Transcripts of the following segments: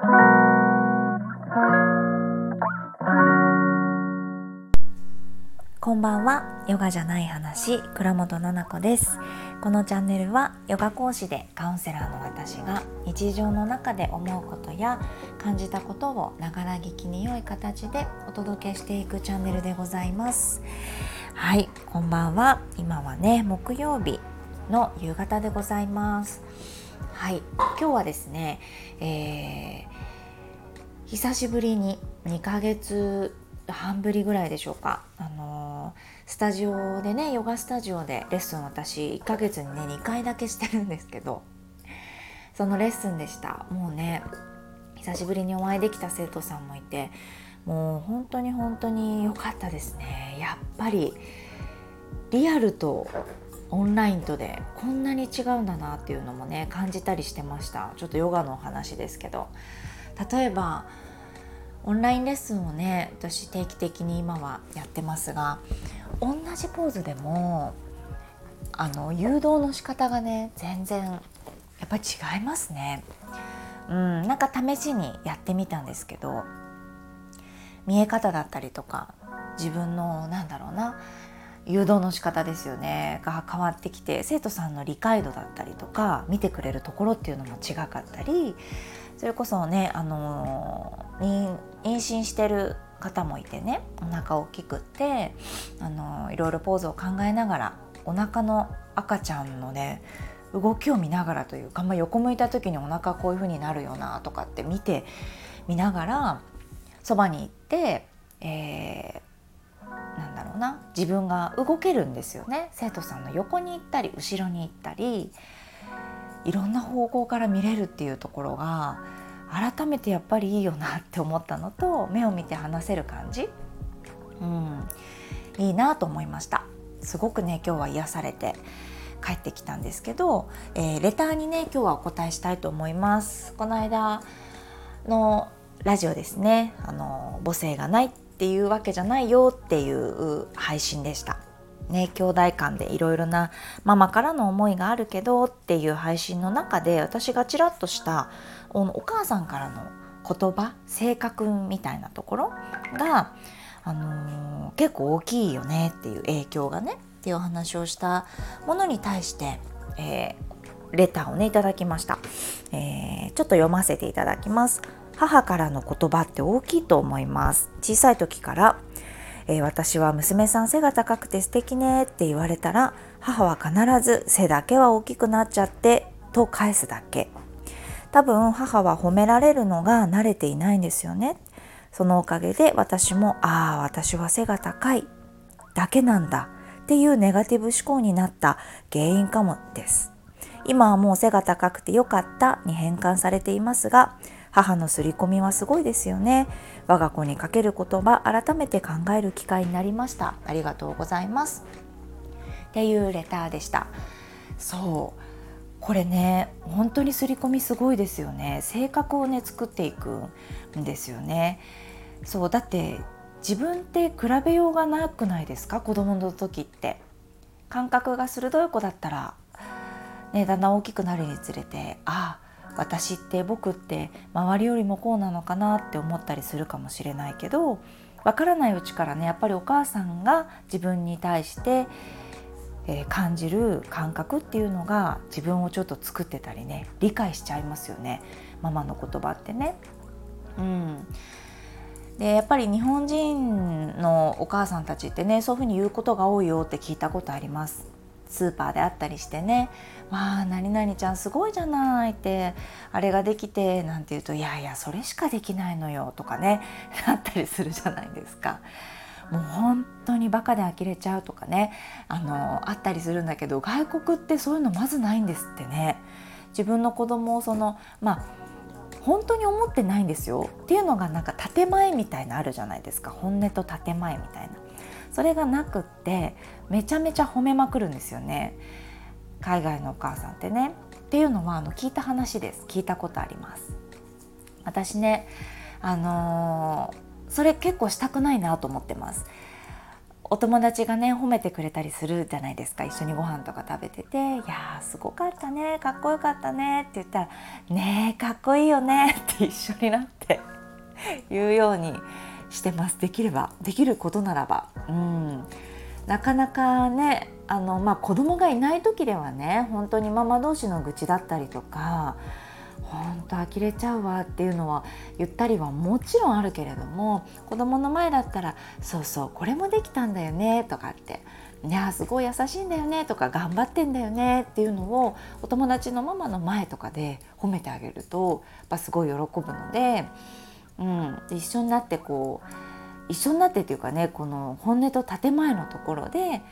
こんばんは。ヨガじゃない話。倉本々子です。このチャンネルはヨガ講師でカウンセラーの私が日常の中で思うことや感じたことをながら聞きに良い形でお届けしていくチャンネルでございます。はいこんばんは。今はね木曜日の夕方でございます。はい。今日はですね、えー、久しぶりに2ヶ月半ぶりぐらいでしょうか。あのスタジオでねヨガスタジオでレッスン私1ヶ月にね2回だけしてるんですけどそのレッスンでした。もうね久しぶりにお会いできた生徒さんもいてもう本当に本当に良かったですね。やっぱりリアルとオンラインとでこんなに違うんだなっていうのもね感じたりしてましたちょっとヨガのお話ですけど例えばオンラインレッスンをね私定期的に今はやってますが同じポーズでもあの誘導の仕方がね全然やっぱり違いますね。うん、なんか試しにやってみたんですけど見え方だったりとか自分のなんだろうな誘導の仕方ですよね。が変わってきて生徒さんの理解度だったりとか見てくれるところっていうのも違かったりそれこそね、あの妊娠してる方もいてねお腹大きくってあのいろいろポーズを考えながらお腹の赤ちゃんのね動きを見ながらというか、まあ、横向いた時にお腹こういう風になるよなとかって見て見ながらそばに行って、えー、な自分が動けるんですよね。生徒さんの横に行ったり後ろに行ったりいろんな方向から見れるっていうところが改めてやっぱりいいよなって思ったのと目を見て話せる感じ、うん、いいなと思いました。すごくね今日は癒されて帰ってきたんですけど、えー、レターにね今日はお答えしたいと思います。この間のラジオですね。あの母性がないっていうわけじゃないよっていう配信でした。ね、兄弟間でいろいろなママからの思いがあるけどっていう配信の中で私がちらっとしたお母さんからの言葉性格みたいなところが、あのー、結構大きいよねっていう影響がねっていうお話をしたものに対して、えー、レターをねいただきました、えー、ちょっと読ませていただきます。母からの言葉って大きいと思います。小さい時からえー、私は娘さん背が高くて素敵ねって言われたら母は必ず背だけは大きくなっちゃってと返すだけ。多分母は褒められるのが慣れていないんですよね。そのおかげで私もああ私は背が高いだけなんだっていうネガティブ思考になった原因かもです。今はもう背が高くてよかったに変換されていますが母の刷り込みはすごいですよね。我が子にかける言葉改めて考える機会になりました。ありがとうございます。っていうレターでした。そう。これね本当に刷り込みすごいですよね。性格をね作っていくんですよね。そう。だって自分って比べようがなくないですか？子供の時って。感覚が鋭い子だったらねだんだん大きくなるにつれてああ私って僕って周りよりもこうなのかなって思ったりするかもしれないけどわからないうちからねやっぱりお母さんが自分に対して、え、感じる感覚っていうのが自分をちょっと作ってたりね理解しちゃいますよねママの言葉ってね。うんでやっぱり日本人のお母さんたちってねそういうふうに言うことが多いよって聞いたことあります。スーパーであったりしてね「わあ何々ちゃんすごいじゃない」ってあれができてなんて言うと「いやいやそれしかできないのよ」とかねなったりするじゃないですか。もう本当にバカで呆れちゃうとかねあのあったりするんだけど外国ってそういうのまずないんですってね。自分の子供をそのまあ本当に思ってないんですよっていうのがなんか建前みたいなあるじゃないですか本音と建前みたいなそれがなくってめちゃめちゃ褒めまくるんですよね。海外のお母さんってね。っていうのはあの聞いた話です。聞いたことあります。私ねあのー、それ結構したくないなと思ってます。お友達がね褒めてくれたりするじゃないですか。一緒にご飯とか食べてて「いやーすごかったね。かっこよかったね」って言ったら「ねえかっこいいよね」って一緒になって言うようにしてますできればできることならば。うんなかなかねあの、まあ、子供がいない時ではね本当にママ同士の愚痴だったりとか本当呆れちゃうわっていうのは言ったりはもちろんあるけれども子供の前だったら「そうそうこれもできたんだよね」とかって「いやすごい優しいんだよね」とか「頑張ってんだよね」っていうのをお友達のママの前とかで褒めてあげるとやっぱすごい喜ぶので、うん、一緒になってこう一緒になってっていうかねこの本音と建前のところで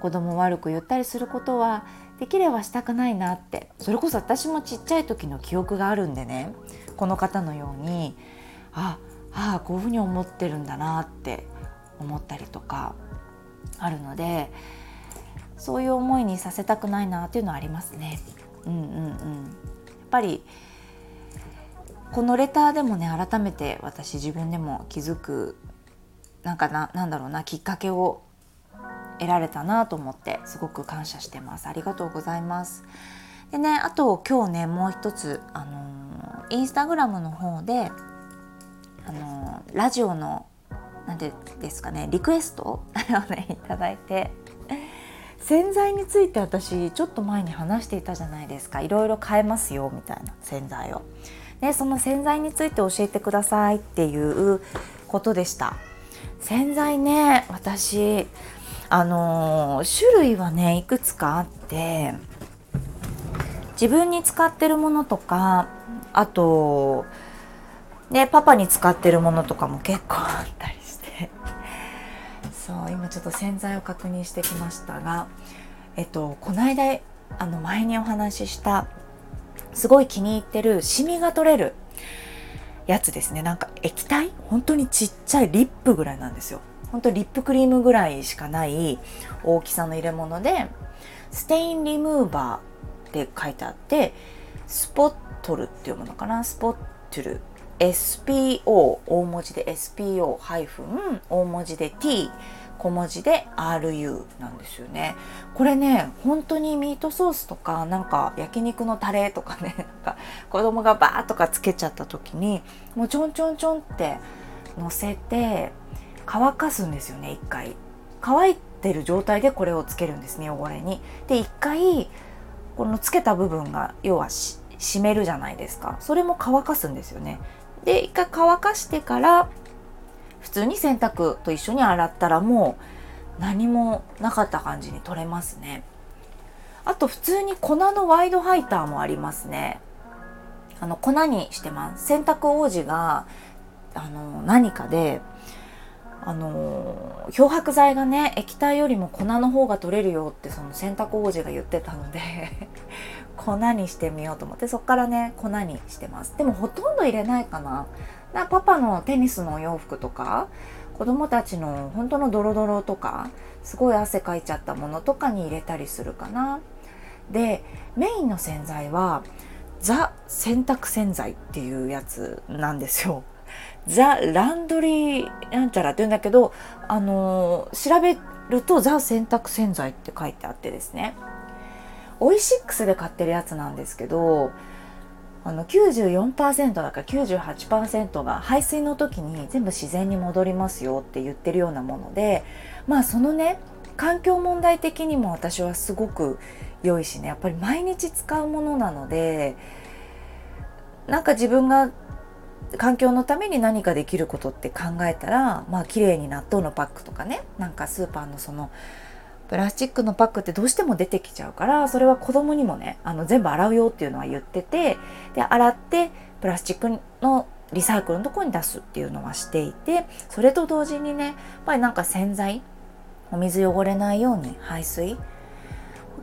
子供悪く言ったりすることはできればしたくないなって。それこそ私もちっちゃい時の記憶があるんでねこの方のようにああこういうふうに思ってるんだなって思ったりとかあるのでそういう思いにさせたくないなっていうのはありますね。うんうんうん、やっぱりこのレターでもね改めて私自分でも気づくなんかななんだろうなきっかけを得られたなと思ってすごく感謝してます。ありがとうございます。でねあと今日ねもう一つあのー、インスタグラムの方であのー、ラジオの何てですかねリクエスト をねいただいて洗剤について私ちょっと前に話していたじゃないですか。いろいろ変えますよみたいな洗剤を。でその洗剤について教えてくださいっていうことでした。洗剤ね私あの、種類はねいくつかあって自分に使ってるものとかあとねパパに使ってるものとかも結構あったりしてそう今ちょっと洗剤を確認してきましたがえっとこの間あの前にお話ししたすごい気に入ってるシミが取れるやつですね。なんか液体？本当にちっちゃいリップぐらいなんですよ。本当リップクリームぐらいしかない大きさの入れ物でステインリムーバーって書いてあってスポットルっていうものかな？スポットル。SPO 大文字で SPO ハイフン大文字で T 小文字で RU なんですよね。これね本当にミートソースとかなんか焼肉のタレとかね なんか子供がバーッとかつけちゃった時にもうちょんちょんちょんって乗せて乾かすんですよね一回。乾いてる状態でこれをつけるんですね汚れに。で一回このつけた部分が要はし湿るじゃないですか。それも乾かすんですよね。で一回乾かしてから普通に洗濯と一緒に洗ったらもう何もなかった感じに取れますね。あと普通に粉のワイドハイターもありますね。あの粉にしてます。洗濯王子があの何かであの漂白剤がね液体よりも粉の方が取れるよってその洗濯王子が言ってたので 粉にしてみようと思ってそっからね粉にしてます。でもほとんど入れないかな。なパパのテニスのお洋服とか子供たちの本当のドロドロとかすごい汗かいちゃったものとかに入れたりするかな。でメインの洗剤はザ洗濯洗剤っていうやつなんですよ。ザ・ランドリーなんちゃらって言うんだけど、あの、調べるとザ・洗濯洗剤って書いてあってですねオイシックスで買ってるやつなんですけどあの94%だから98%が排水の時に全部自然に戻りますよって言ってるようなものでまあそのね環境問題的にも私はすごく良いしねやっぱり毎日使うものなのでなんか自分が環境のために何かできることって考えたらまあ綺麗に納豆のパックとかねなんかスーパーのそのプラスチックのパックってどうしても出てきちゃうからそれは子供にもねあの全部洗うよっていうのは言っててで洗ってプラスチックのリサイクルのところに出すっていうのはしていてそれと同時にねやっぱりなんか洗剤お水汚れないように排水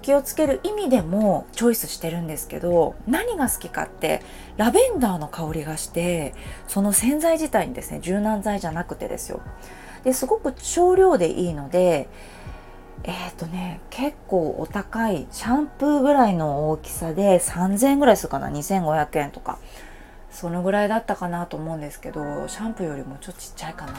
気をつける意味でもチョイスしてるんですけど何が好きかってラベンダーの香りがしてその洗剤自体にですね柔軟剤じゃなくてですよ。ですごく少量でいいのでえっ、ー、とね結構お高いシャンプーぐらいの大きさで3000円ぐらいするかな2500円とか。そのぐらいだったかなと思うんですけどシャンプーよりもちょっとちっちゃいかな。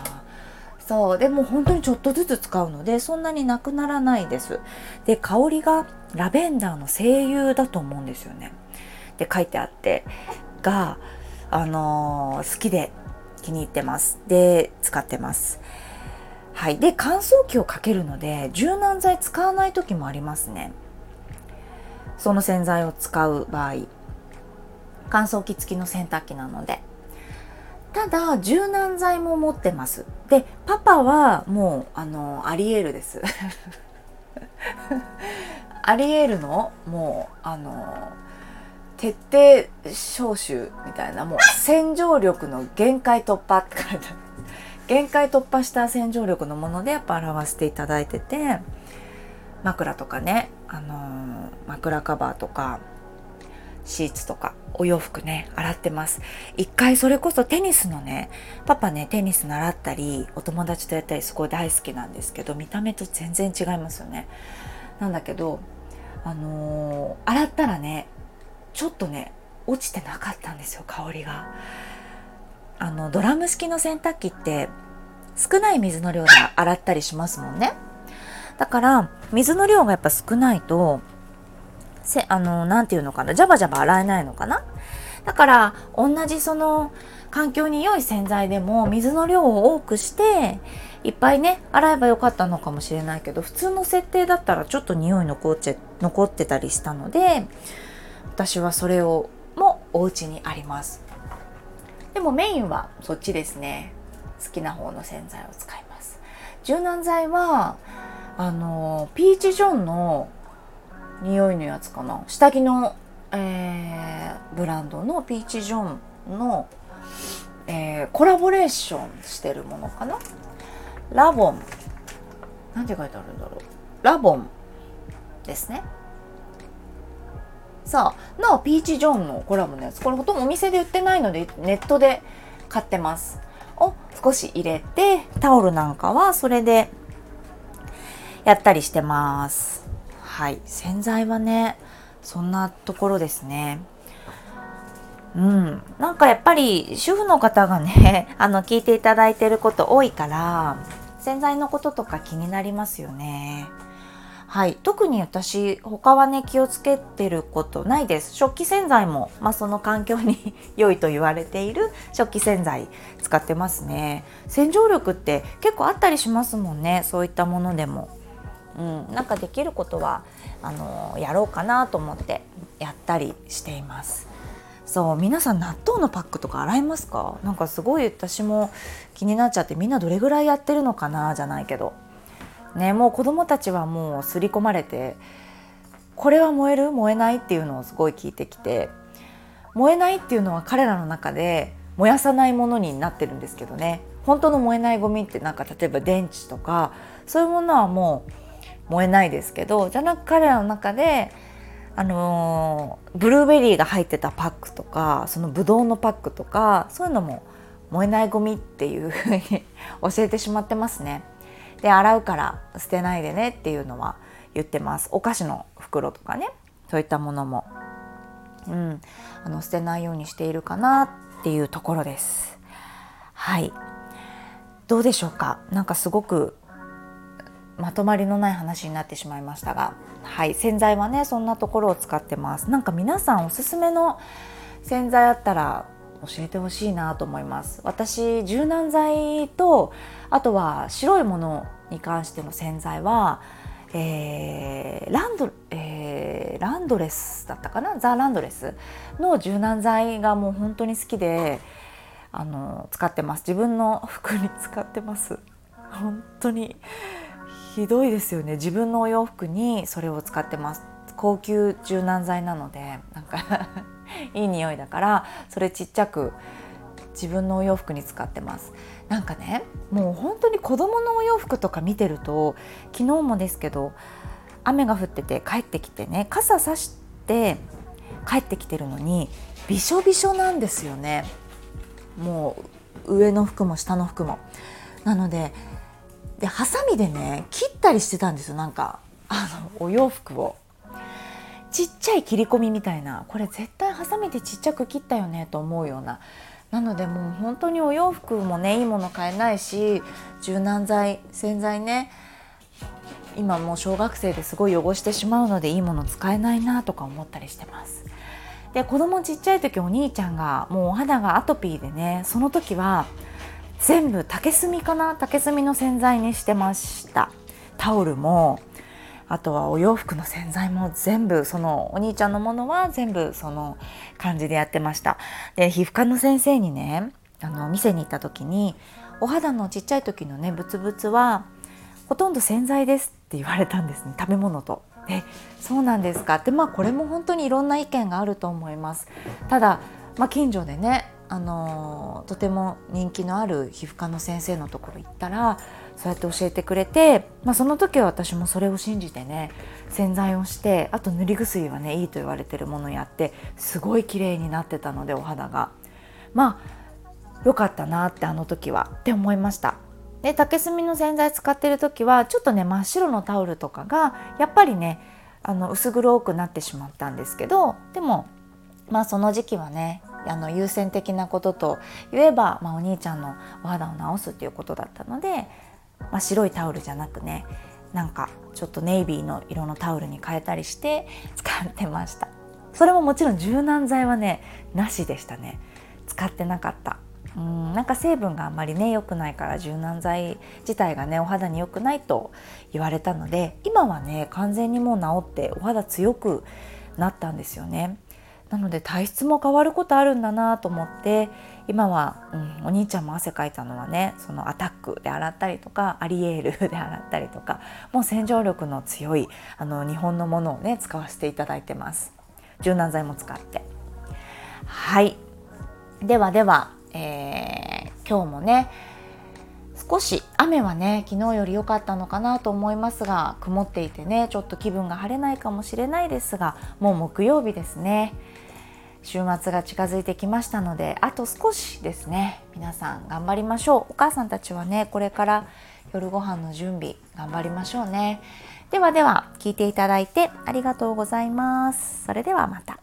そうでも本当にちょっとずつ使うのでそんなになくならないです。で香りがラベンダーの精油だと思うんですよね。で書いてあってがあのー、好きで気に入ってます。で使ってます。はい。で乾燥機をかけるので柔軟剤使わない時もありますね。その洗剤を使う場合。乾燥機付きの洗濯機なので。ただ柔軟剤も持ってます。でパパはもうあのアリエールです。アリエールの？もうあの徹底消臭みたいな。もう洗浄力の限界突破って書いてある。限界突破した洗浄力のものでやっぱ表していただいてて枕とかね、あのー、枕カバーとかシーツとかお洋服ね洗ってます。一回それこそテニスのねパパねテニス習ったりお友達とやったりすごい大好きなんですけど見た目と全然違いますよね。なんだけどあのー、洗ったらねちょっとね落ちてなかったんですよ香りが。あのドラム式の洗濯機って少ない水の量で洗ったりしますもんね。だから水の量がやっぱ少ないとせあの何て言うのかなジャバジャバ洗えないのかな。だから同じその環境に良い洗剤でも水の量を多くしていっぱいね洗えばよかったのかもしれないけど普通の設定だったらちょっと匂い残っち残ってたりしたので私はそれをもお家にあります。でもメインはそっちですね。好きな方の洗剤を使います。柔軟剤はあのピーチジョンの匂いのやつかな。下着の、えー、ブランドのピーチジョンの、えー、コラボレーションしてるものかな。ラボン。なんて書いてあるんだろう。ラボンですね。さあのピーチジョンのコラボのやつ。これほとんどお店で売ってないのでネットで買ってます。を少し入れてタオルなんかはそれでやったりしてます。はい。洗剤はねそんなところですね。うん。なんかやっぱり主婦の方がね あの聞いていただいてること多いから洗剤のこととか気になりますよね。はい。特に私他はね気をつけてることないです。食器洗剤も、まあ、その環境に 良いと言われている食器洗剤使ってますね。洗浄力って結構あったりしますもんね。そういったものでも。うん、なんかできることはあのやろうかなと思ってやったりしています。そう。皆さん納豆のパックとか洗いますか？なんかすごい私も気になっちゃってみんなどれぐらいやってるのかな？じゃないけど。ねもう子供たちはもう刷り込まれてこれは燃える？燃えないっていうのをすごい聞いてきて燃えないっていうのは彼らの中で燃やさないものになってるんですけどね本当の燃えないゴミってなんか例えば電池とかそういうものはもう燃えないですけどじゃなく彼らの中であの、ブルーベリーが入ってたパックとかそのブドウのパックとかそういうのも燃えないゴミっていうふうに 教えてしまってますね。で洗うから捨てないでねっていうのは言ってます。お菓子の袋とかね。そういったものも、うん、あの捨てないようにしているかなっていうところです。はい。どうでしょうか？なんかすごくまとまりのない話になってしまいましたが。はい。洗剤はねそんなところを使ってます。なんか皆さんおすすめの洗剤あったら教えてほしいなと思います。私柔軟剤とあとは白いものに関しての洗剤はえー、ランド、えー、ランドレスだったかな？ザ・ランドレスの柔軟剤がもう本当に好きであの使ってます。自分の服に使ってます。本当にひどいですよね。自分のお洋服にそれを使ってます。高級柔軟剤なのでなんか いい匂いだからそれちっちゃく自分のお洋服に使ってます。なんかねもう本当に子供のお洋服とか見てると昨日もですけど雨が降ってて帰ってきてね傘さして帰ってきてるのにびしょびしょなんですよね。もう上の服も下の服も。なのででハサミでね切ったりしてたんですよなんか。あのお洋服を。ちっちゃい切り込みみたいな。これ絶対ハサミでちっちゃく切ったよねと思うような。なのでもう本当にお洋服もねいいもの買えないし柔軟剤洗剤ね。今もう小学生ですごい汚してしまうのでいいもの使えないなとか思ったりしてます。で子供ちっちゃい時お兄ちゃんがもうお肌がアトピーでねその時は全部竹炭かな？竹炭の洗剤にしてました。タオルもあとはお洋服の洗剤も全部そのお兄ちゃんのものは全部その感じでやってましたで皮膚科の先生にねあの店に行った時にお肌のちっちゃい時のねブツブツはほとんど洗剤ですって言われたんですね食べ物と。でそうなんですかってまあこれも本当にいろんな意見があると思います。ただ、まあ、近所でねあのとても人気のある皮膚科の先生のところ行ったらそうやって教えてくれて、まあ、その時は私もそれを信じてね洗剤をしてあと塗り薬はねいいと言われてるものやってすごい綺麗になってたのでお肌が。まあ良かったなってあの時は。って思いました。で竹炭の洗剤使ってる時はちょっとね真っ白のタオルとかがやっぱりねあの薄黒くなってしまったんですけどでもまあその時期はねあの優先的なことと言えば、まあ、お兄ちゃんのお肌を治すっていうことだったので、まあ、白いタオルじゃなくねなんかちょっとネイビーの色のタオルに変えたりして使ってました。それももちろん柔軟剤はねなしでしたね。使ってなかった。うんなんか成分があんまりね良くないから柔軟剤自体がねお肌に良くないと言われたので今はね完全にもう治ってお肌強くなったんですよね。なので体質も変わることあるんだなと思って今は、うん、お兄ちゃんも汗かいたのはねそのアタックで洗ったりとかアリエールで洗ったりとかもう洗浄力の強いあの日本のものをね使わせていただいてます。柔軟剤も使って。はい。ではではえー、今日もね少し雨はね昨日より良かったのかなと思いますが曇っていてねちょっと気分が晴れないかもしれないですがもう木曜日ですね。週末が近づいてきましたのであと少しですね。皆さん頑張りましょう。お母さんたちはねこれから夜ご飯の準備頑張りましょうね。ではでは聞いていただいてありがとうございます。それではまた。